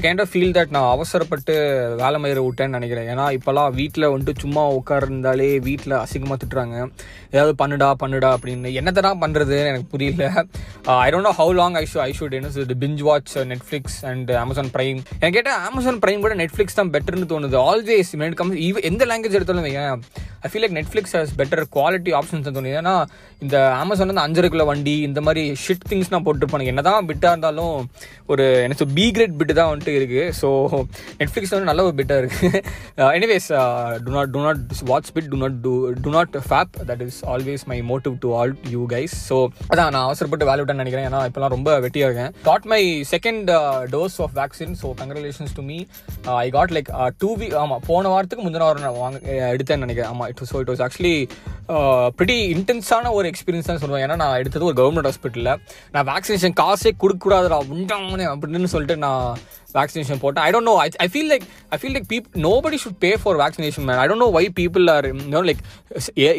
I kind of feel that நான் அவசரப்பட்டு வேலை மயிர விட்டேன்னு நினைக்கிறேன். ஏன்னா இப்போலாம் வீட்டில் வந்துட்டு சும்மா உட்காருந்தாலே வீட்டில் அசிங்கமாக திட்டுறாங்க. ஏதாவது பண்ணுடா பண்ணுடா அப்படின்னு. என்னத்தடா பண்ணுறதுன்னு எனக்கு புரியல. I don't know how long I should I should என்ன binge watch Netflix and Amazon Prime எனக்கு கேட்டால் அமேசான் ப்ரைம் கூட நெட்ஃப்ளிக்ஸ் தான் பெட்டர்னு தோணுது. ஆல்வேஸ் மினிட் கம்ஸ் ஈவ் எந்த லாங்குவேஜ் எடுத்தாலும் வையேன். I feel like Netflix has better quality options தோணுது. ஏன்னா இந்த அமேசான் வந்து அஞ்சரைக்குள்ள வண்டி இந்த மாதிரி ஷிட் திங்ஸ் நான் போட்டுருப்பானுங்க. என்ன தான் பிட்டாக இருந்தாலும் ஒரு எனக்கு பி கிரேட் பிட்டு தான் வந்துட்டு இருக்குது ஸோ நெட்ஃப்ளிக்ஸ் வந்து நல்ல ஒரு பிட்டாக இருக்குது anyways to not to not watch bit to not do to not fab that is always my motive to all you guys so அதான் நான் அவசரப்பட்டு வேலை விட்டேன்னு நினைக்கிறேன். ஏன்னா இப்போலாம் ரொம்ப வெட்டியாக இருக்கேன். Got my second dose of vaccine so congratulations to me I got like two week ஆமாம் போன வாரத்துக்கு முந்தின வாரம் நான் வாங்க எடுத்தேன்னு நினைக்கிறேன். ஆமாம் it so it was actually pretty இன்டென்ஸான ஒரு எக்ஸ்பீரியன்ஸ் தான் சொல்லுவேன். ஏன்னா நான் எடுத்தது ஒரு கவர்மெண்ட் ஹாஸ்பிட்டலில் நான் வேக்சினேஷன் காசே கொடுக்கக்கூடாதுடா உண்டாமனே அப்படின்னு சொல்லிட்டு நான் வேக்சினேஷன் போட்டேன். I don't know I feel like I feel like peep nobody should pay for vaccination man I don't know why people are no like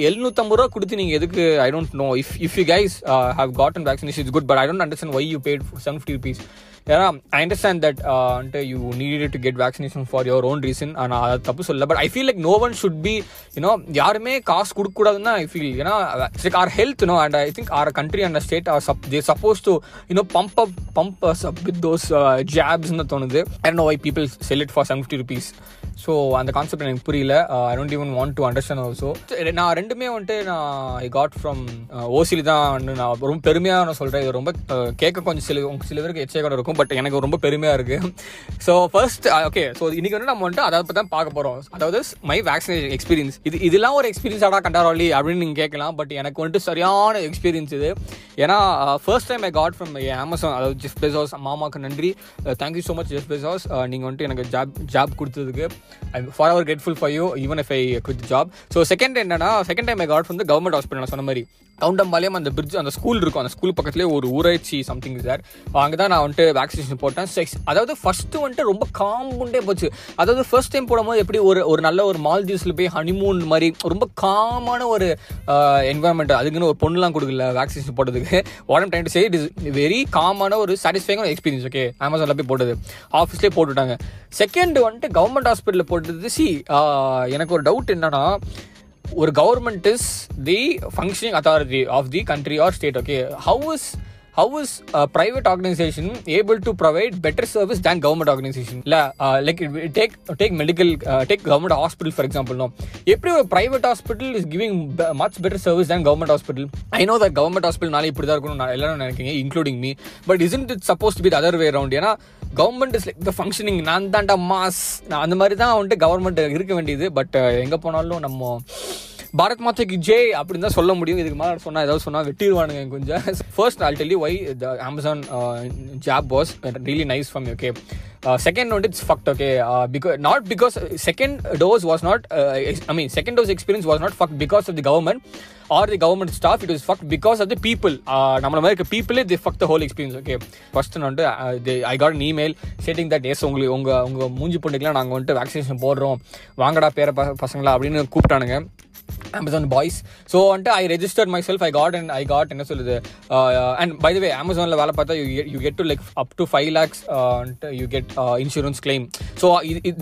எழுநூத்தம்பது ரூபா கொடுத்து நீங்கள் எதுக்கு I don't know if if you guys have gotten vaccination is good but I don't understand why you paid seven fifty rupees ஏன்னா I understand that வந்துட்டு you need to get vaccination for your own reason நான் அதை தப்பு சொல்ல but I feel like no one should be you know யாருமே காசு கொடுக்கக்கூடாதுன்னு தான் ஐ ஃபீல் ஏன்னா like our health no and I think our country and state are sub they suppose to you know pump up pump with those ஜாப்ஸ்னு தோணுது. I know I people sell it for seven fifty rupees so அந்த concept எனக்கு புரியல. I don't even want to understand also நான் ரெண்டுமே வந்துட்டு நான் I got from ஓசிலி தான் வந்து நான் ரொம்ப பெருமையாக நான் சொல்கிறேன் இது ரொம்ப uh, கேட்க கொஞ்சம் சில உங்கள் சில பேருக்கு எச்சே கூட இருக்கும் பட் எனக்கு ரொம்ப பெருமையாக இருக்குது so first okay uh, so இன்னைக்கு வந்து நம்ம வந்துட்டு அதை பற்றி தான் பார்க்க போகிறோம் அதாவது மை வேக்சினேஷன் எக்ஸ்பீரியன்ஸ் இது இதெல்லாம் ஒரு எக்ஸ்பீரியன்ஸ் ஆடா கண்டாரோலி அப்படின்னு நீங்கள் கேட்கலாம் பட் எனக்கு வந்துட்டு சரியான எக்ஸ்பீரியன்ஸ் இது. ஏன்னா first time I got from Amazon அதாவது ஜெஃப் பெசாஸ் மாமாக்கு நன்றி. Thank you so much Jeff Bezos நீங்கள் வந்துட்டு எனக்கு ஜாப் ஜாப் கொடுத்ததுக்கு. I forever grateful for you even if I good job so second என்னன்னா second time I got from the government hospital நான் சொன்ன மாதிரி. கவுண்டம்பாளையம் அந்த பிரிட்ஜ் அந்த ஸ்கூல் இருக்கும். அந்த ஸ்கூல் பக்கத்துலேயே ஒரு ஊராட்சி சம்திங் சார் அங்கே தான் நான் வந்துட்டு வேக்சினேஷன் போட்டேன். செக்ஸ் அதாவது ஃபஸ்ட்டு வந்துட்டு ரொம்ப காம்புண்டே போச்சு. அதாவது ஃபர்ஸ்ட் டைம் போடும்போது எப்படி ஒரு ஒரு நல்ல ஒரு மால்தீவ்ஸில் போய் ஹனிமூன் மாதிரி ரொம்ப காமான ஒரு என்வாயன்மெண்ட் அதுக்குன்னு ஒரு பொண்ணுலாம் கொடுக்கல வேக்சினேஷன் போட்டதுக்கு. உடம்பு time to say it is very காமான ஒரு சாட்டிஸ்ஃபைங்கான எக்ஸ்பீரியன்ஸ் ஓகே அமேசானில் போய் போட்டது. ஆஃபீஸ்லேயே போட்டுவிட்டாங்க செகண்ட் வந்துட்டு கவர்மெண்ட் ஹாஸ்பிட்டலில் போட்டது. சி எனக்கு ஒரு டவுட் என்னன்னா ஒரு government is the functioning authority of the country or state okay how is how is private organisation able to provide better service than government organisation இல்லை like take take medical take government hospital for example எப்படி ஒரு private hospital is giving much better service than government hospital I know that government ஹாஸ்பிட்டல்னால இப்படி தான் இருக்கணும் நான் எல்லாரும் நினைக்கிறீங்க including me but isn't it suppose to be other way around ஏன்னா government is like the functioning நான் தாண்டா மாஸ் நான் அந்த மாதிரி தான் வந்துட்டு கவர்மெண்ட் இருக்க வேண்டியது. பட் எங்கே போனாலும் நம்ம பாரத் மாதாக்கு ஜே அப்படின்னு தான் சொல்ல முடியும். இதுக்கு மேலே சொன்னால் ஏதாவது சொன்னால் வெட்டிடுவானுங்க கொஞ்சம் first all Delhi why the Amazon job was really nice from okay second வந்து it's fucked okay because not because second dose was not I mean second dose experience was not fucked because of the government or the government staff it is fucked because of the people நம்மள மாதிரி இருக்க பீப்புளே the fucked the whole experience okay first வந்துட்டு I got an email stating that yes உங்களுக்கு உங்கள் உங்கள் மூஞ்சி பொண்ணுக்கெலாம் நாங்கள் வந்துட்டு வேக்சினேஷன் போடுறோம். வாங்கடா பேர பசங்களா அப்படின்னு கூப்பிட்டானுங்க. அமேசான் பாய்ஸ் ஸோ வந்துட்டு I register myself I got and I got என்ன சொல்லுது அண்ட் பை வே அமேசானில் வேலை பார்த்தா you you get to like up to five lakhs you get insurance claim so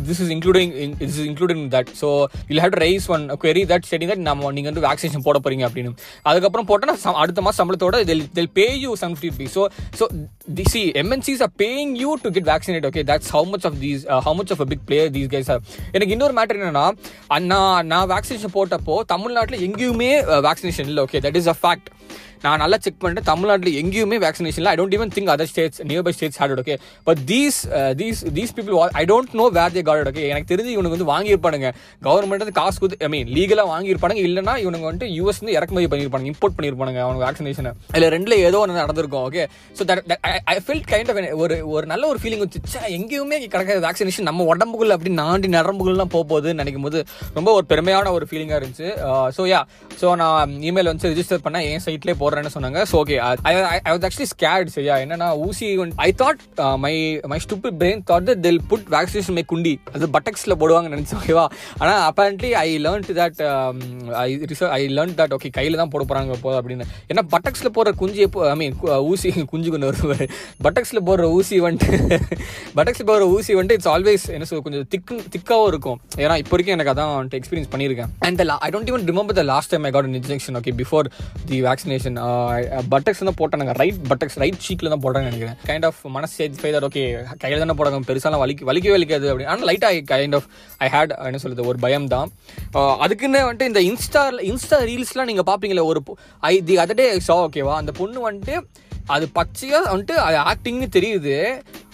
this is including this is including that so you have to raise one query that stating that நம்ம நீங்கள் வந்து vaccination போட போறீங்க அப்படின்னு. அதுக்கப்புறம் போட்டால் அடுத்த மாதம் சம்பளத்தோட they'll pay you seven fifty rupees so so the see MNCs are paying you to get vaccinate okay that's how much of these how much of a big player these guys are எனக்கு இன்னொரு matter என்னன்னா நான் நான் vaccination போட்டப்போ தமிழ்நாட்டில் எங்கேயுமே vaccination இல்லை. Okay that is a fact நான் நல்லா செக் பண்ணிட்டு தமிழ்நாட்டில் எங்கேயுமே vaccination I don't even think other states nearby states had okay but these these these people I don't know where they got okay எனக்கு தெரிஞ்சு இவனுக்கு வந்து வாங்கியிருப்பானுங்க. கவர்மெண்ட் வந்து காசு கொடுத்து ஐ மீன் லீகலாக வாங்கியிருப்பானுங்க. இல்லைனா இவனுக்கு வந்துட்டு யூஎஸ் வந்து இறக்குமதி பண்ணியிருப்பாங்க இம்போர்ட் பண்ணியிருப்பானுங்க அவனுக்கு வேக்சினேஷன் இல்லை ரெண்டில் ஏதோ ஒன்று நடந்திருக்கும் okay so that I feel kind of ஒரு ஒரு நல்ல ஒரு ஃபீலிங் வச்சு எங்கேயுமே கிடக்காது வேக்சினேஷன் நம்ம உடம்புக்குள்ள அப்படி நாண்டி நரம்புகள்லாம் போக போகுதுன்னு நினைக்கும் போது ரொம்ப ஒரு பெருமையான ஒரு ஃபீலிங்காக இருந்துச்சு. ஸோ யா ஸோ நான் இமெயில் வந்து ரிஜிஸ்டர் பண்ணேன் என் சைட்லேயே போகிறேன் போடுறேன்னு சொன்னாங்க. So okay I was actually scared சரியா? என்னன்னா ஊசி I thought my my stupid brain thought that they'll put vaccination my குண்டி அது பட்டக்ஸில் போடுவாங்கன்னு நினச்சி ஓகேவா ஆனால் apparently I learn that I I learn that okay கையில் தான் போட போகிறாங்க போது அப்படின்னு. ஏன்னா பட்டக்ஸில் போடுற குஞ்சு எப்போ ஐ மீன் ஊசி குஞ்சு கொண்டு வருவார். பட்டக்ஸில் போடுற ஊசி வந்துட்டு பட்டக்ஸில் போடுற ஊசி வந்துட்டு இட்ஸ் ஆல்வேஸ் என்ன சொல்ல கொஞ்சம் திக் திக்காகவும் இருக்கும். ஏன்னா இப்போ வரைக்கும் எனக்கு அதான் வந்துட்டு எக்ஸ்பீரியன்ஸ் பண்ணியிருக்கேன் and I don't even remember the last time I got injection okay before the vaccination buttocks தான் போட்டாங்க ரைட் பட்டக்ஸ் ரைட் சீக்கில் தான் போட்டாங்கன்னு நினைக்கிறேன். கைண்ட் ஆஃப் மனசு சேட்டிஸ்ஃபை தட் ஓகே கையில் தானே போடணும் பெருசாலாம் வலிக்கு வலிக்கவே வலிக்காது அப்படி. ஆனால் லைட்டாக கைண்ட் ஆஃப் ஐ ஹேட் என்ன சொல்லுது ஒரு பயம் தான். அதுக்குன்னு வந்துட்டு இந்த இன்ஸ்டா இன்ஸ்டா ரீல்ஸ்லாம் நீங்கள் பார்ப்பீங்களே ஒரு I the other day show ஓகேவா அந்த பொண்ணு வந்துட்டு அது பச்சையாக வந்துட்டு அது ஆக்டிங்னு தெரியுது.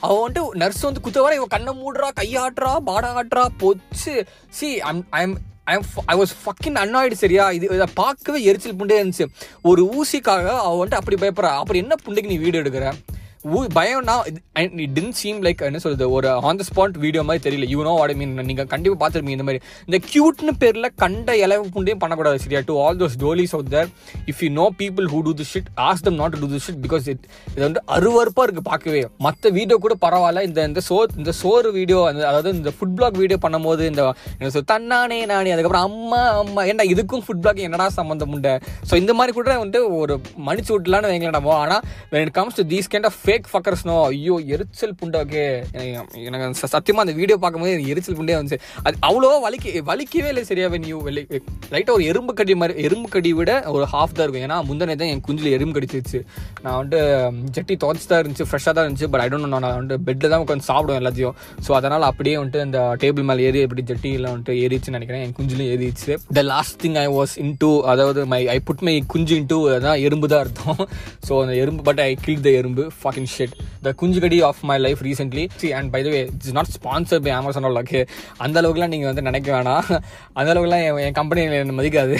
அவள் வந்துட்டு நர்ஸ் வந்து குத்த வர இவன் கண்ணை மூடுறா கையாட்டுறா பாட ஆட்டுறா பொச்சு. See I'm I'm I was fucking annoyed சரியா? இது இதை பார்க்கவே எரிச்சல் புண்டே இருந்துச்சு. ஒரு ஊசிக்காக அவள் வந்துட்டு அப்படி பயப்படுறா அப்படி என்ன புண்டைக்கு நீ வீடியோ எடுக்கிற? பயம்னா இட் டென்ட் சீம் லைக் என்ன சொல்றது ஒரு ஆன் த ஸ்பாட் வீடியோ மாதிரி தெரியல. யூ நோ வாட் மீன் நீங்கள் கண்டிப்பாக பார்த்துருப்பீங்க இந்த மாதிரி. இந்த க்யூட்னு பேரில் கண்ட இலவு புண்டையும் பண்ணக்கூடாது சரியா. To all those dollies out there if you know people who do the shit ask them not do the shit because it இது வந்து அருவறுப்பாக இருக்குது பார்க்கவே. மற்ற வீடியோ கூட பரவாயில்ல. இந்த இந்த சோ இந்த சோறு வீடியோ அதாவது இந்த ஃபுட் பிளாக் வீடியோ பண்ணும்போது இந்த என்ன சொல் தன்னானே நானே. அதுக்கப்புறம் அம்மா அம்மா. ஏன்டா இதுக்கும் ஃபுட் பிளாக் என்னடா சம்மந்தம் உண்டு? ஸோ இந்த மாதிரி கூட வந்துட்டு ஒரு மன்னிச்சு விட்டலான்னு வைங்களேன் ஆனால் when it comes to these kind of fake ஃபக்கர்ஸ்னோ ஐயோ எரிச்சல் புண்டாக்கே. எனக்கு சத்தியமாக அந்த வீடியோ பார்க்கும்போது எனக்கு எரிச்சல் புண்டே வந்துச்சு. அது அவ்வளோவா வலிக்க வலிக்கவே இல்லை சரியாவே நீ வெளி லைட்டாக ஒரு எறும்பு கடி மாதிரி எறும்பு கடி விட ஒரு ஹாஃப் தான் இருக்கும். ஏன்னா முந்தனே தான் என் குஞ்சில் எறும்பு கடிச்சிருச்சு. நான் வந்துட்டு ஜட்டி துவச்சி தான் இருந்துச்சு ஃப்ரெஷ்ஷாக தான் இருந்துச்சு பட் ஐ டோன்ட் நான் வந்துட்டு பெட்டில் தான் உட்காந்து சாப்பிடுவேன் எல்லாத்தையும். ஸோ அதனால் அப்படியே வந்துட்டு அந்த டேபிள் மேலே ஏறி எப்படி ஜட்டியில் வந்துட்டு ஏறிச்சுன்னு நினைக்கிறேன். என் குஞ்சிலும் ஏறிச்சு the last thing I was into அதாவது மை ஐ புட் மை குஞ்சு இன் டூ அதான் எறும்பு தான் அர்த்தம். ஸோ அந்த எறும்பு பட் ஐ கில் த எறும்பு. Fucking shit the குஞ்சுகடி of my life recently see and by the way it's not sponsor by Amazon okay அந்த அளவுக்குலாம் நீங்கள் வந்து நினைக்க வேணாம். அந்த அளவுக்குலாம் என் என் கம்பெனி என்ன மதிக்காது.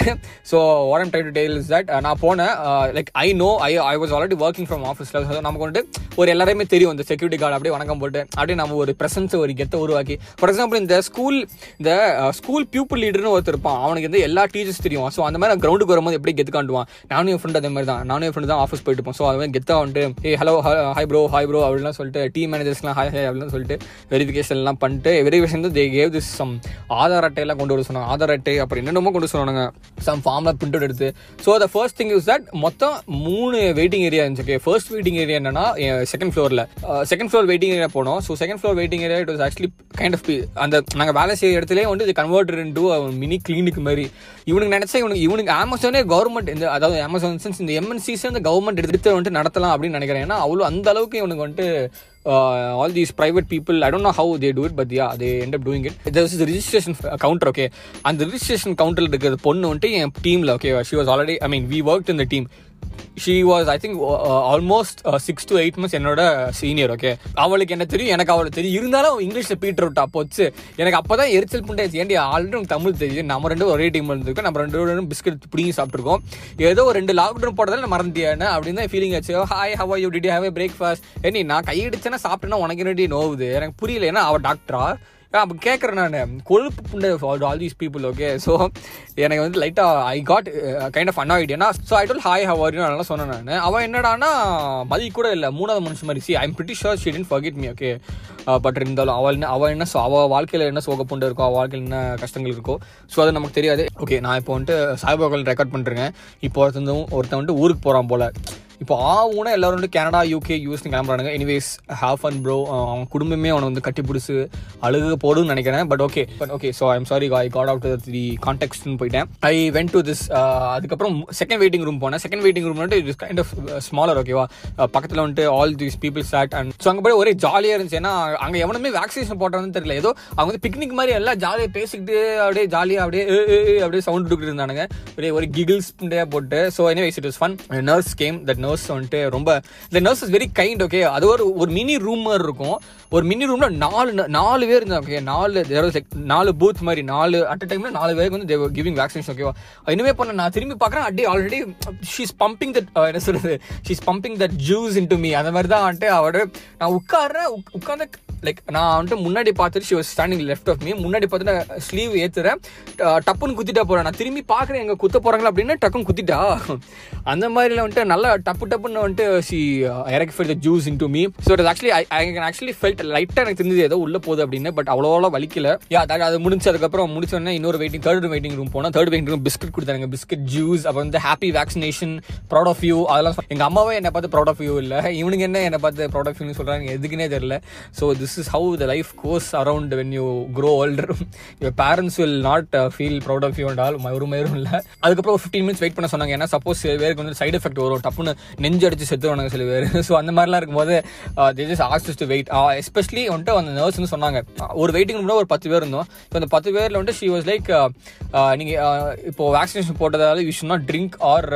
So what am try to tell is that நான் போனேன் like I know I I was already working from ஆஃபீஸில் ஸோ நமக்கு வந்துட்டு ஒரு எல்லாருமே தெரியும். இந்த செக்யூரிட்டி கார்டு அப்படியே வணக்கம் போட்டு அப்படியே நம்ம ஒரு ப்ரெசன்ஸ் ஒரு கெத்தை உருவாக்கி. ஃபார் எக்ஸாம்பிள் இந்த ஸ்கூல் இந்த ஸ்கூல் பியூப்பிள் லீடர்னு ஒருத்தர் இருப்பான். அவனுக்கு வந்து எல்லா டீச்சர்ஸ் தெரியும். ஸோ அந்த மாதிரி கிரௌண்டுக்கு வரும்போது எப்படி கெத்து காட்டுவான்? நானும் என் ஃப்ரெண்ட் அதே மாதிரி தான். நானும் என் ஃப்ரெண்ட் தான் ஆஃபீஸ் போயிட்டு இருப்போம். ஸோ அது மாதிரி கெத்தாக வந்துட்டு ஏ hello hi bro hi bro அப்படிலாம் சொல்லிட்டு டீம் மேனேஜர்ஸ்லாம் ஹாய் ஹாய் அப்படின்னு சொல்லிட்டு வெரிஃபிகேஷன்லாம் பண்ணிட்டு வெரிஃபிகேஷன் வந்து they gave this some Aadhaar அட்டையெல்லாம் கொண்டு வர சொன்னாங்க. ஆதார் அட்டை அப்படி என்னென்னமோ கொண்டு சொன்னாங்க சம் ஃபார்மில் பிரிண்ட் அவுட் எடுத்து. So the first thing is that மொத்தம் மூணு வெயிட்டிங் ஏரியா இருந்துச்சு ஓகே ஃபர்ஸ்ட் வெயிட்டிங் ஏரியா என்னன்னா செகண்ட் ஃப்ளோரில் செகண்ட் ஃப்ளோர் வெயிட்டிங் ஏரியா போனோம். So second floor waiting area it was actually kind of அந்த நாங்கள் வேலை செய்ய இடத்துலேயே வந்து இது கன்வெர்டர் இன்டு மினி கிளினிக் மாதிரி. இவனுக்கு நினச்சா இவனுக்கு இவனுக்கு அமேசானே கவர்மெண்ட் இந்த அதாவது அமேசான் சென்ஸ் இந்த எம்என்சிஸ் இந்த கவர்மெண்ட் எடுத்து வந்துட்டு நடத்தலாம் அப்படின்னு நினைக்கிறேன். ஏன்னா அவ்வளோ அந்த அளவுக்கு இவனுக்கு வந்துட்டு all these private people I don't know how they do it but yeah they end up doing it there is registration counter okay அந்த ரிஜிஸ்ட்ரேஷன் கவுண்டரில் இருக்கிற பொண்ணு வந்துட்டு என் டீமில் okay she was already I mean we work in the team she was I think almost six to eight months என்னோட senior okay அவளுக்கு என்ன தெரியும்? எனக்கு அவளுக்கு தெரியும். இருந்தாலும் இங்கிலீஷில் பீட்டர் விட்டா போச்சு. எனக்கு அப்போ தான் எரிச்சல் புண்டாச்சு ஏன்டி ஆல்ரெடி உனக்கு தமிழ் தெரியுது. நம்ம ரெண்டு ஒரே டீம் இருந்திருக்கோம். நம்ம ரெண்டு பேரும் பிஸ்கட் பிடிங்கி சாப்பிட்ருக்கோம் ஏதோ ஒரு ரெண்டு லாக்டவுன் போட்டதால நான் அப்படின்னு தான் ஃபீலிங் ஆச்சு. Hi how you did have a breakfast any நான் கையடிச்சேன்னா சாப்பிட்டேன்னா உனக்கு என்னடி நோவுது? எனக்கு புரியல. ஏன்னா அவள் டாக்டரா அப்போ கேட்குறேன் நான். கொழுப்பு புண்டை all these people okay so எனக்கு வந்து லைட்டாக I got kind of annoyed ஏன்னா so I told hi how are நல்லா சொன்னேன் நான். அவன் என்னடானா மதி கூட இல்லை. மூணாவது மனுஷன் மாதிரி. See I'm pretty sure she didn't forget me okay but இருந்தாலும் அவள் என்ன அவள் என்ன அவள் வாழ்க்கையில் என்ன சோக புண்டை இருக்கோ அவள் வாழ்க்கையில் என்ன கஷ்டங்கள் இருக்கோ ஸோ அது நமக்கு தெரியாது. ஓகே நான் இப்போ வந்துட்டு சாய்பாபாவில் ரெக்கார்ட் பண்ணுறேன் இப்போ ஒருத்தந்தும் ஒருத்தன் வந்துட்டு ஊருக்கு போகிறான் போல். இப்போ ஆகும்னா எல்லாரும் வந்து கனடா யூகே யூஎஸ்னு கிளம்புறானுங்க. எனிவேஸ் ஹாஃப் அண்ட் ப்ரோ அவன் குடும்பமே அவனை வந்து கட்டி பிடிச்சி அழுக போடுன்னு நினைக்கிறேன். But okay but okay so I'm sorry I got out the கான்டெக்ட்னு போயிட்டேன். ஐ வென்ட் டு திஸ் அதுக்கப்புறம் செகண்ட் வெயிட்டிங் ரூம் போனேன். செகண்ட் வெயிட்டிங் ரூம் வந்துட்டு கைண்ட் ஆஃப் ஸ்மாலர் ஓகேவா பக்கத்தில் வந்துட்டு all these people sat and so அங்கே போய் ஒரே ஜாலியாக இருந்துச்சு. ஏன்னா அங்கே எவனுமே வேக்சினேஷன் போட்டான்னு தெரியல. ஏதோ அவங்க வந்து பிக்னிக் மாதிரி எல்லாம் ஜாலியாக பேசிக்கிட்டு அப்படியே ஜாலியாக அப்படியே அப்படியே சவுண்ட் கொடுத்துட்டு இருந்தானுங்க. ஒரே ஒரு கிகிள்ஸ் போட்டு. So anyways it is fun nurse came that nurse வந்துட்டு ரொம்ப இந்த nurse is very kind okay அது ஒரு ஒரு மினி ரூம் மாதிரி இருக்கும். ஒரு மினி ரூம்ல நாலு நாலு பேர் இருந்தாங்க ஓகே நாலு நாலு பூத் மாதிரி நாலு அட் அ டைம்ல நாலு பேருக்கு வந்து தேவர் கிவிங் வேக்சினேஷன் ஓகேவா இனிமே பண்ண நான் திரும்பி பார்க்குறேன் அப்படியே ஆல்ரெடி ஷீஸ் பம்பிங் தட் என்ன சொல்றது? She's pumping that juice into me அந்த மாதிரி தான் வந்துட்டு அவரோட நான் உட்காடுறேன் உட்காந்து லைக் நான் வந்துட்டு முன்னாடி பார்த்துட்டு she was standing left of me முன்னாடி பார்த்துட்டு ஸ்லீவ் ஏற்றுறேன் டப்புன்னு குத்திட்டா போகிறேன் நான் திரும்பி பார்க்குறேன் எங்கே குத்த போகிறாங்களா அப்படின்னு டக்குன்னு குத்திட்டா. அந்த மாதிரில வந்துட்டு நல்லா டப்பு டப்புன்னு வந்துட்டு சி இறக்கி fell the juice into me so it actually I can actually felt லைட்டாக எனக்கு தெரிஞ்சது ஏதோ உள்ளே போகுது அப்படின்னு பட் அவ்வளோவா வலிக்கல. யா அது அது முடிஞ்சு அதுக்கப்புறம் முடிச்சோடனே இன்னொரு வெயிட்டிங் தேர்ட் வெயிட்டிங் ரூம் போனால் தேர்ட் வெயிட்டிங் ரூம் பிஸ்கட் கொடுத்தாங்க. பிஸ்கட் ஜூஸ் அப்புறம் வந்து happy vaccination proud of you அதெல்லாம் எங்கள் அம்மாவே என்னை பார்த்து ப்ரௌட் ஆஃப் யூ இல்லை. இவனுக்கு என்ன என்னை பார்த்து ப்ரௌட் ஆஃப் யூன்னு சொல்கிறாங்க எதுக்குன்னே தெரியல. So this is how the life goes around when you grow older your parents will not feel proud of you and all ஒரு மயிரும் இல்லை அதுக்கப்புறம் ஃபிஃப்டீன் மினிட்ஸ் வெயிட் பண்ண சொன்னாங்க. ஏன்னா சப்போஸ் சில பேருக்கு வந்து சைடு எஃபெக்ட் வரும். டப்புன்னு நெஞ்சு அடிச்சு செத்துருவாங்க சில பேர். ஸோ அந்த மாதிரிலாம் இருக்கும்போது just asked to wait especially வந்துட்டு அந்த நர்ஸ்னு சொன்னாங்க. Uh, ஒரு வெயிட்டிங் ரூம்ல ஒரு பத்து பேர் இருந்தோம். இப்போ அந்த பத்து பேரில் வந்துட்டு ஷி வாஸ் லைக் நீங்கள் இப்போ vaccination போட்டதால you should not drink or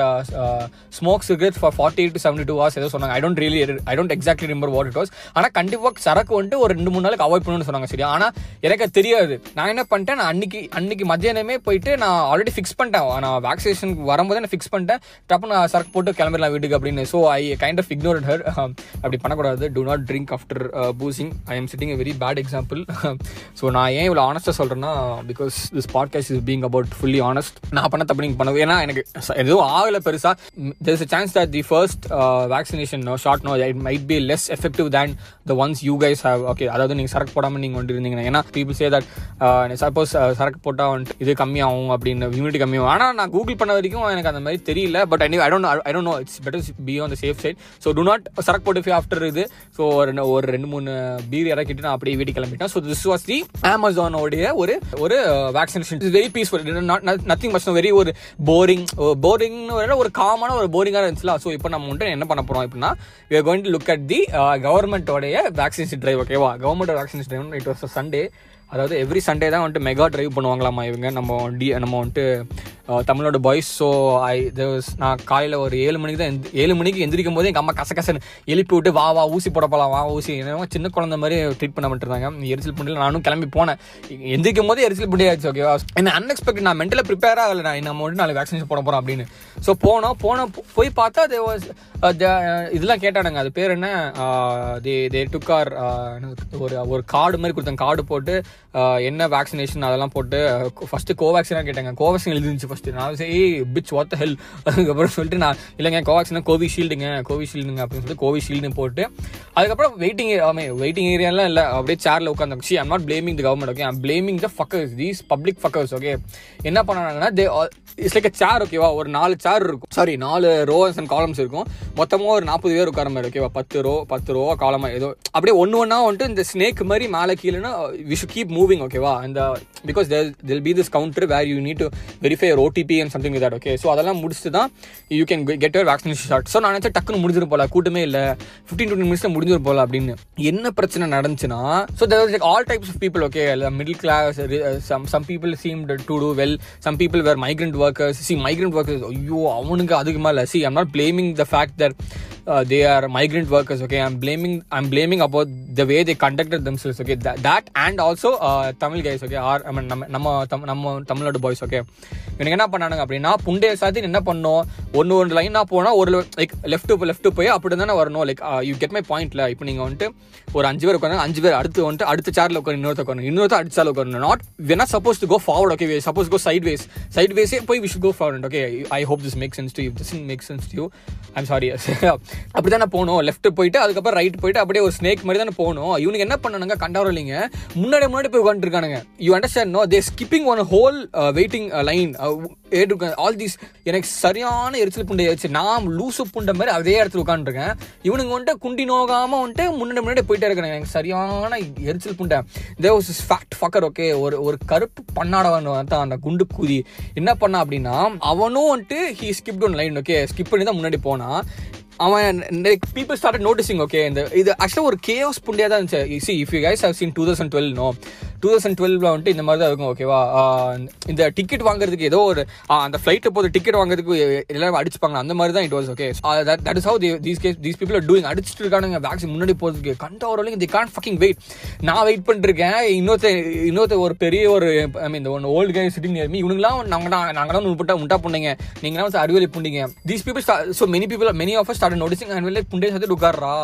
smoke cigarette for forty eight to seventy two hours ஏதோ சொன்னாங்க. I don't really I don't exactly remember what it was ஆனால் கண்டிப்பாக சரக்கு வந்துட்டு ஒரு ரெண்டு மூணு நாளுக்கு அவாய்ட் பண்ணணும்னு சொன்னாங்க சரியா? ஆனால் எனக்கு தெரியாது. நான் என்ன பண்ணிட்டேன்? நான் அன்னைக்கு அன்னைக்கு மத்தியானமே போயிட்டு நான் ஆல்ரெடி ஃபிக்ஸ் பண்ணிட்டேன். நான் வேக்சினேஷனுக்கு வரும்போதே நான் ஃபிக்ஸ் பண்ணிட்டேன். டப்பு நான் சரக்கு போட்டு கிளம்பிடலாம் வீட்டுக்கு அப்படின்னு. So I kind of ignore her அப்படி பண்ணக்கூடாது. Do not drink after boozing I am setting very bad example so நான் ஏன் இவ்வளோ ஆனஸ்ட்டாக சொல்கிறேன்னா because this podcast is being about fully honest நான் பண்ண தப்பு நீங்கள் பண்ண ஏன்னா எனக்கு ச- எதுவும் ஆகலை பெருசாக there is chance that the first vaccination no short no it might be less effective than the ones you guys have okay அதாவது நீங்கள் சரக்கு போடாமல் நீங்கள் வந்துட்டு இருந்தீங்கன்னா ஏன்னா பீப்புள் சே தட் சப்போஸ் சரக்கு போட்டால் வந்துட்டு இது கம்மியாகும் அப்படின்னு இம்யூனிட்டி கம்மியாகும். ஆனால் நான் கூகுள் பண்ண வரைக்கும் எனக்கு அந்த மாதிரி தெரியல but I don't I don't know it's better be on the safe side so do not சரக்கு போட்டு ஆஃப்டர் இது. ஸோ ஒரு ஒரு ரெண்டு மூணு பீர் இறக்கிட்டு நான் அப்படியே வீட்டுக்கு கிளம்பிட்டேன். ஸோ திஸ் வாஸ் தி அமேசானோடைய ஒரு ஒரு vaccination is very peaceful nothing much very ஒரு போரிங் போரிங்னு uh, ஒரு காமான ஒரு போரிங்காக இருந்துச்சுல. ஸோ இப்போ நம்ம வந்துட்டு என்ன பண்ண போகிறோம் அப்படின்னா we are going to look at the கவர்மெண்ட்டோடைய vaccination okay ஓகேவா? Government vaccination drive it was Sunday அதாவது எவ்ரி சண்டே தான் வந்துட்டு மெகா ட்ரைவ் பண்ணுவாங்களாமா இவங்க. நம்ம டி நம்ம வந்துட்டு தமிழோட தமிழ்நாடு பாய்ஸ் ஸோ ஐ நான் காலையில் ஒரு ஏழு மணிக்கு தான் எந்த- ஏழு மணிக்கு எந்திரிக்கும் போது எங்கள் அம்மா கச கசன்னு எழுப்பி விட்டு வா வா ஊசி போட போகலாம் வா ஊசி. என்னமோ சின்ன குழந்தை மாதிரி ட்ரீட் பண்ண மாட்டிருந்தாங்க. எரிச்சல் புண்டியில் நானும் கிளம்பி போனேன். எந்திரிக்கும் போது எரிச்சல் புண்டி ஓகேவா என்ன அன்எக்ஸ்பெக்டட் நான் மென்டலாக ப்ரிப்பேர் ஆகலை நான் நம்ம வந்துட்டு நாளைக்கு வேக்சினேஷன் போட போகிறோம் அப்படின்னு. ஸோ போனோம் போனோம் போய் பார்த்தா அது was இதெல்லாம் கேட்டானுங்க. அது பேர் என்ன? தே தே டுக்கார் ஒரு ஒரு கார்டு மாதிரி கொடுத்தாங்க கார்டு போட்டு என்ன வேக்சினேஷன் அதெல்லாம் போட்டு ஃபஸ்ட்டு கோவேக்சினாக கேட்டாங்க. கோவேக்சின் எழுதிருந்துச்சு ஃபஸ்ட்டு நான் சரி பிச் வாட் ஹெல் அதுக்கப்புறம் சொல்லிட்டு நான் இல்லைங்க கோவேக்சினா கோவிஷீல்டுங்க கோவிஷீல்டுங்க அப்படின்னு சொல்லிட்டு கோவிஷீல்டுன்னு போட்டு அதுக்கப்புறம் வெயிட்டிங் ஆமே வெயிட்டிங் ஏரியாலாம் இல்லை. அப்படியே சேரில் உட்காந்து see I'm not blaming the government okay I'm blaming the fuckers these public fuckers okay என்ன பண்ணாங்கன்னா தே இட்ஸ் லைக் சேர் ஓகேவா ஒரு நாலு சேர் இருக்கும். சாரி நாலு ரோஸ் அண்ட் காலம்ஸ் இருக்கும். மொத்தமாக ஒரு நாற்பது பேர் உட்கார மாதிரி ஓகேவா பத்து ரோ பத்து ரோ காலமாக ஏதோ அப்படியே ஒன்று ஒன்றா வந்துட்டு இந்த ஸ்னேக் மாதிரி மேலே கீழேனா விஷு கீப் மூவிங் ஓகேவா இந்த because they'll be this counter where you need to verify OTP and something that okay so அதெல்லாம் முடிச்சுட்டு தான் you can get your vaccination shot so நான் நினச்சா டக்குன்னு முடிஞ்சிடும் போல கூட்டமே இல்லை. ஃபிஃப்டீன் டுவெண்ட்டி மினிட்ஸில் முடிஞ்சிரும் போல அப்படின்னு. என்ன பிரச்சனை நடந்துச்சுன்னா so there like all types of people okay middle class some some people seem to do well some people were migrant workers see migrant workers ஐயோ அவனுக்கு அதுக்கு மேலே see I'm not blaming the fact that they are migrant workers okay I'm blaming I'm blaming about the way they conducted themselves okay that and also Tamil case okay or I mean நம்ம நம்ம தம்- நம்ம Tamil Nadu boys okay எனக்கு என்ன பண்ணானுங்க அப்படின்னா புண்டைய சாத்தி என்ன பண்ணோம் ஒன்று ஒன்று லைனாக போனால் ஒரு லைக் லெஃப்ட் லெஃப்ட் போய் அப்படி தானே வரணும்? லைக் யூ கெட் மை பாயிண்ட்ல இப்போ நீங்கள் வந்துட்டு ஒரு அஞ்சு பேர் உட்காந்து அஞ்சு பேர் அடுத்து வந்துட்டு அடுத்த சேரில் உட்காந்து இன்னொருத்த உட்காந்து இன்னொருத்த அடுத்த சார்ல உட்காந்து not wanna suppose to go forward okay suppose go sideways side வேஸே போய் wish go forward okay I hope this make sense to you this make sense to you I'm sorry அப்படி தானே போகணும். லெஃப்ட் போயிட்டு அதுக்கப்புறம் ரைட் போயிட்டு அப்படியே ஒரு ஸ்னேக் மாதிரி தானே போகணும். இவனுக்கு என்ன பண்ணணுங்க? கண்டவர் இல்லைங்க? முன்னாடி முன்னாடி போய் உட்காந்துருக்கானுங்க you understand no they skipping one whole waiting line all these எனக்கு சரியான எரிச்சல் புண்டை ஆச்சு நான் லூசு புண்டை மாதிரி அதே இடத்துல உட்காந்துருக்கேன் இவனுங்க வந்துட்டு குண்டி நோகாமல் வந்துட்டு முன்னாடி முன்னாடி போயிட்டே இருக்கானுங்க. எனக்கு சரியான எரிச்சல் புண்டை. They was fat fucker okay ஒரு ஒரு கருப்பு பண்ணாடவன் தான் அந்த குண்டு கூதி. என்ன பண்ணா அப்படின்னா அவனும் வந்துட்டு he skipped one line okay skip பண்ணி தான் முன்னாடி போனான். அவன் பீப்புள் ஸ்டார்ட் நோட்டிசிங் ஓகே இந்த இது ஆக்சுவலாக ஒரு கேஸ் புண்டியாக தான் இருந்துச்சு see if you guys have seen two thousand twelve no two thousand டுவெல்ல வந்துட்டு இந்த மாதிரி தான் இருக்கும் ஓகேவா இந்த டிக்கெட் வாங்குறதுக்கு ஏதோ ஒரு அந்த ஃப்ளைட்டை போது டிக்கெட் வாங்குறதுக்கு எல்லாரும் அடிச்சுப்பாங்க அந்த மாதிரி தான் it was okay that is how these guys these people doing அடிச்சுட்டு இருக்கானுங்க வேக்சின் முன்னாடி போகிறதுக்கு கண்ட ஒரு வரைக்கும் தி கான் ஃபக்கிங் வெயிட் நான் வெயிட் பண்ணிருக்கேன். இன்னொருத்த இன்னொருத்த ஒரு பெரிய ஒரு ஐ மீன் இந்த one old guy sitting near me இவனுங்களாம் நாங்கள் தான் நாங்கள் தான் உள்பட்டா உண்டா பண்ணீங்க நீங்களாம் வந்து அறிவியலை புண்டிங்க. These people so many people many of start noticing and வெளியே புண்டே சேர்த்து உட்காரா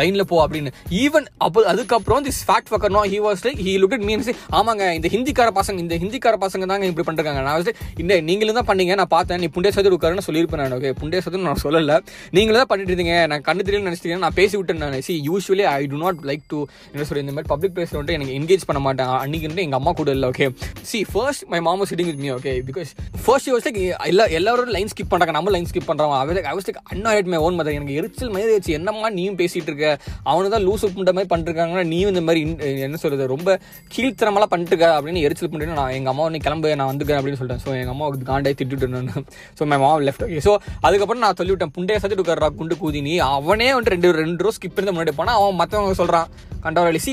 லைனில் போ அப்படின்னு. ஈவன் அப்போ அதுக்கப்புறம் this fat fucker he was like he look mean means ஆமாங்க இந்த ஹிந்திக்கார பசங்க இந்த ஹிந்திக்கார பசங்க தாங்க இப்படி பண்ணிருக்காங்க நான் வந்து இந்த நீங்களும் தான் பண்ணீங்க நான் பார்த்தேன் நீ புண்டே சதுர் உட்காருன்னு சொல்லியிருப்பேன் நான். ஓகே புண்டே சதுர் நான் சொல்லல. நீங்களும் தான் பண்ணிட்டு இருந்தீங்க. நான் கண்டு தெரியல நினைச்சிட்டீங்க நான் பேசி விட்டேன் நான். See usually I do not like to என்ன சொல்லி இந்த மாதிரி பப்ளிக் பிளேஸ் வந்துட்டு எனக்கு என்கேஜ் பண்ண மாட்டேன். அன்னைக்கு வந்து எங்க அம்மா கூட இல்லை ஓகே சி ஃபர்ஸ்ட் மை மாமா sitting with me okay because first use like எல்லா எல்லாரும் லைன் ஸ்கிப் பண்ணுறாங்க நம்ம லைன் ஸ்கிப் பண்றோம். அவர் I was like my own mother எனக்கு எரிச்சல் மாதிரி வச்சு என்னம்மா நீயும் பேசிட்டு இருக்க? அவனு தான் லூஸ் புண்ட மாதிரி பண்ணிருக்காங்கன்னா நீயும் இந்த மாதிரி என்ன சொல்றது ரொம்ப கீழ் பண்ணிட்டு பண்ணிட்டுருக்க அப்படின்னு எரிச்சல் பண்ணிட்டு நான் எங்கள் அம்மா நீ கிளம்பு நான் வந்துக்கிறேன் அப்படின்னு சொல்லிட்டேன். ஸோ எங்கள் அம்மா காண்டாய் திட்டுட்டு இருந்தேன் so my left okay so அதுக்கப்புறம் நான் சொல்லிவிட்டேன் புண்டைய சத்துட்டு இருக்கிறா குண்டு கூதி நீ. அவனே வந்துட்டு ரெண்டு ரெண்டு ரூபா ஸ்கிப் இருந்து முன்னாடி போனால் அவன் மற்றவங்க சொல்றான் கண்டவராளி சி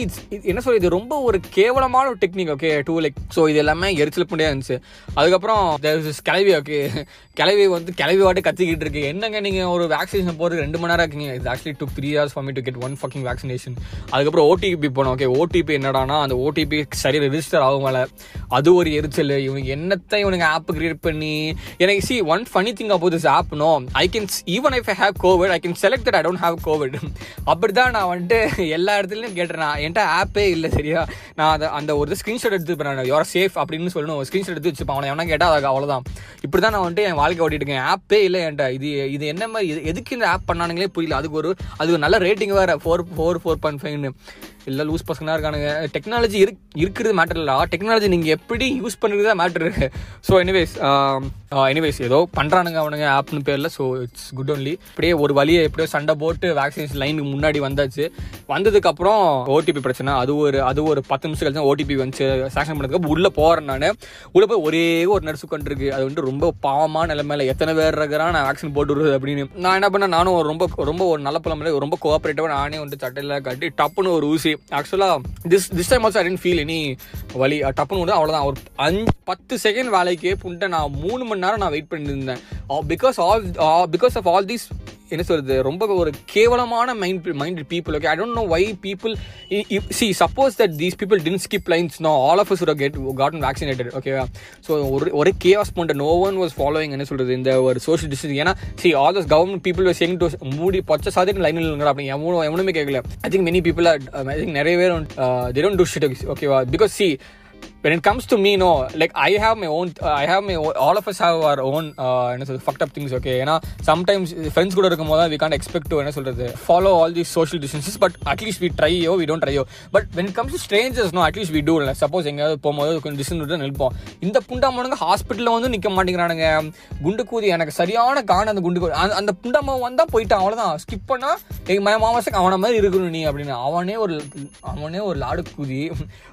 என்ன சொல்றது இது ரொம்ப ஒரு கேவலமான ஒரு technique okay to like so இது எல்லாமே எரிச்சல் பண்ணியாக இருந்துச்சு. அதுக்கப்புறம் கிளவி ஓகே கிளவி வந்து கிளவி வாட்டு கத்திக்கிட்டு இருக்கு. என்னங்க நீங்கள் ஒரு வேக்சினேஷன் போகிறதுக்கு ரெண்டு மணி நேரம் இருக்கீங்க? இது actually took three hours for me to get one fucking vaccination அதுக்கப்புறம் ஓடிபி போனோம் ஓகே ஓடிபி என்னடானா அந்த ஓடிபி சரி ரெஜிஸ்டர் ஆகும் மேலே அது ஒரு எரிச்சல். இவனுக்கு என்னத்தை இவனுக்கு ஆப் கிரியேட் பண்ணி? எனக்கு see one funny thing about this app no I can even if I have COVID I can select that I don't have COVID அப்படிதான் நான் வந்துட்டு எல்லா இடத்துலையும் கேட்டேன். நான் என்கிட்ட ஆப்பே இல்லை சரியா? நான் அதை அந்த ஒரு ஸ்க்ரீன்ஷாட் எடுத்து நான். யோர் சேஃப் அப்படின்னு சொல்லணும். ஸ்க்ரீன்ஷாட் எடுத்து வச்சுப்பேன். அவனை எவனா கேட்டால் அது அவ்வளோதான் இப்படி தான் நான் வந்துட்டு என் வாழ்க்கை ஓட்டிட்டு இருக்கேன். ஆப்பே இல்லை என்கிட்ட. இது இது என்ன மாதிரி எதுக்கு இந்த ஆப் பண்ணானுங்களே புரியல. அதுக்கு ஒரு அது ஒரு நல்ல ரேட்டிங் வேறு. ஃபோர் ஃபோர் ஃபோர் பாயிண்ட் ஃபைவ்னு இல்லை லூஸ் பசங்களாக இருக்கானுங்க. டெக்னாலஜி இருக் இருக்கிறது மேட்டர் இல்லை டெக்னாலஜி நீங்கள் எப்படி யூஸ் பண்ணுறது தான் மேட்ரு ஸோ எனிவேஸ் எனிவேஸ் ஏதோ பண்ணுறானுங்க அவனுங்க ஆப்னு பேரில் ஸோ இட்ஸ் குட் ஒன்லி இப்படியே ஒரு வழியை எப்படியோ சண்டை போட்டு வேக்சினேஷன் லைனுக்கு முன்னாடி வந்தாச்சு. வந்ததுக்கப்புறம் ஓடிபி பிரச்சனை. அது ஒரு அது ஒரு பத்து நிமிஷம் கழிச்சு ஓடிபி வந்துச்சு. சாங்ஷன் பண்ணதுக்கு உள்ளே போகிறேன் நான். உள்ளே போய் ஒரே ஒரு நர்ஸ் உட்காந்துருக்கு அது வந்துட்டு ரொம்ப பாவமான நிலைமையில எத்தனை பேர் இருக்கிறான் நான் வேக்சின் போட்டு விடுறது அப்படின்னு. நான் என்ன பண்ணேன்? நானும் ரொம்ப ரொம்ப ஒரு நல்ல பழம் ரொம்ப கோஆப்ரேட்டிவாக நானே வந்து சட்டையில் கட்டி டப்புன்னு ஒரு ஊசி. ஆக்சுவலாக this this time also I tend feel any வழி டப்புன்னு வந்து அவ்வளோதான் ஒரு அஞ்சு பத்து செகண்ட் வேலைக்கு புண்ட. நான் மூணு மணி நேரம் நான் வெயிட் பண்ணியிருந்தேன். Because all because of all these என்ன சொல்கிறது ரொம்ப ஒரு கேவலமான mind mind people okay I don't know why people see suppose that these people tend skip lines no all of us would get gotten vaccinated ஓகேவா so ஒரு ஒரே கேவாஸ் போன்ற no one was following என்ன சொல்கிறது இந்த ஒரு சோஷியல் டிஸ்டன்ஸ் ஏன்னா see all these government people was young to மூடி பச்சை சாதிட்டு லைனில் இல்லைங்க அப்படி எவனும் எவனுமே கேட்கல. I think many people I think நிறைய பேர் uh, they don't do ஓகேவா because see when it comes to me no like i have my own uh, i have my own, all of us have our own uh, என்ன சொல்றது fucked up things okay ஏன்னா sometimes friends கூட இருக்கும் போது we can't expect to என்ன சொல்றது follow all these social distances but at least we try yo we don't try yo but when it comes to strangers no at least we do suppose எங்கேயாவது போகும்போது கொஞ்சம் distance விட்டு நிற்போம் இந்த புண்டாமனுங்க ஹாஸ்பிட்டலில் வந்து நிற்க மாட்டேங்கிறானுங்க குண்டு கூதி எனக்கு சரியான காண அந்த குண்டு கூதி அந்த- அந்த புண்டாமன் வந்தா போயிட்டான் அவ்வளோதான் ஸ்கிப் பண்ணா எங்க மா- மாமாசக்கு அவன மாதிரி இருக்கணும் நீ அப்படின்னு அவனே ஒரு அவனே ஒரு லாடு கூதி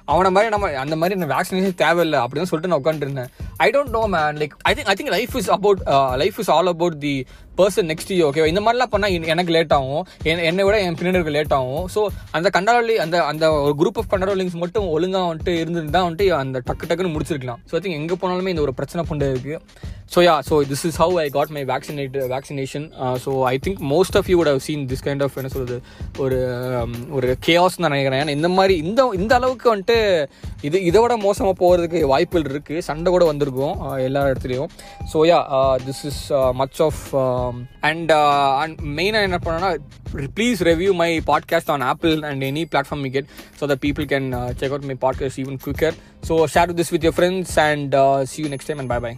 அவனை மாதிரி நம்ம அந்த மாதிரி எனக்கு வேக்சினேஷன் தேவையில்லை அப்படின்னு சொல்லிட்டு நான் உட்காந்துருந்தேன் I don't know man like I think I think life is about life is all about the person next you okay இந்த மாதிரிலாம் பண்ணால் எனக்கு லேட் ஆகும். என்னை விட என் பின்னாடி லேட் ஆகும். ஸோ அந்த கண்டாரோலி அந்த அந்த ஒரு குரூப் ஆஃப் கண்டாவலிங்ஸ் மட்டும் ஒழுங்காக வந்துட்டு இருந்திருந்தா வந்துட்டு அந்த டக்கு டக்குன்னு முடிச்சிருக்கலாம். ஸோ ஐ திங்க் எங்கே போனாலுமே இந்த ஒரு பிரச்சனை கொண்டு இருக்குது so yeah so this is how I got my vaccinate vaccination so I think most of you would seen this kind of of என்ன சொல்கிறது ஒரு um, ஒரு கேஆஸ் தான் நினைக்கிறேன். ஏன்னா இந்த மாதிரி இந்த இந்த அளவுக்கு வந்துட்டு இது இதை விட மோசமாக போகிறதுக்கு வாய்ப்புகள் இருக்குது சண்டை கூட வந்திருக்கும் uh, எல்லா இடத்துலையும். So yeah this is much of and and மெயினாக என்ன பண்ணனா please review my podcast on Apple and any platform you get so the people can check out my podcast even quicker so share this with your friends and see you next time and bye bye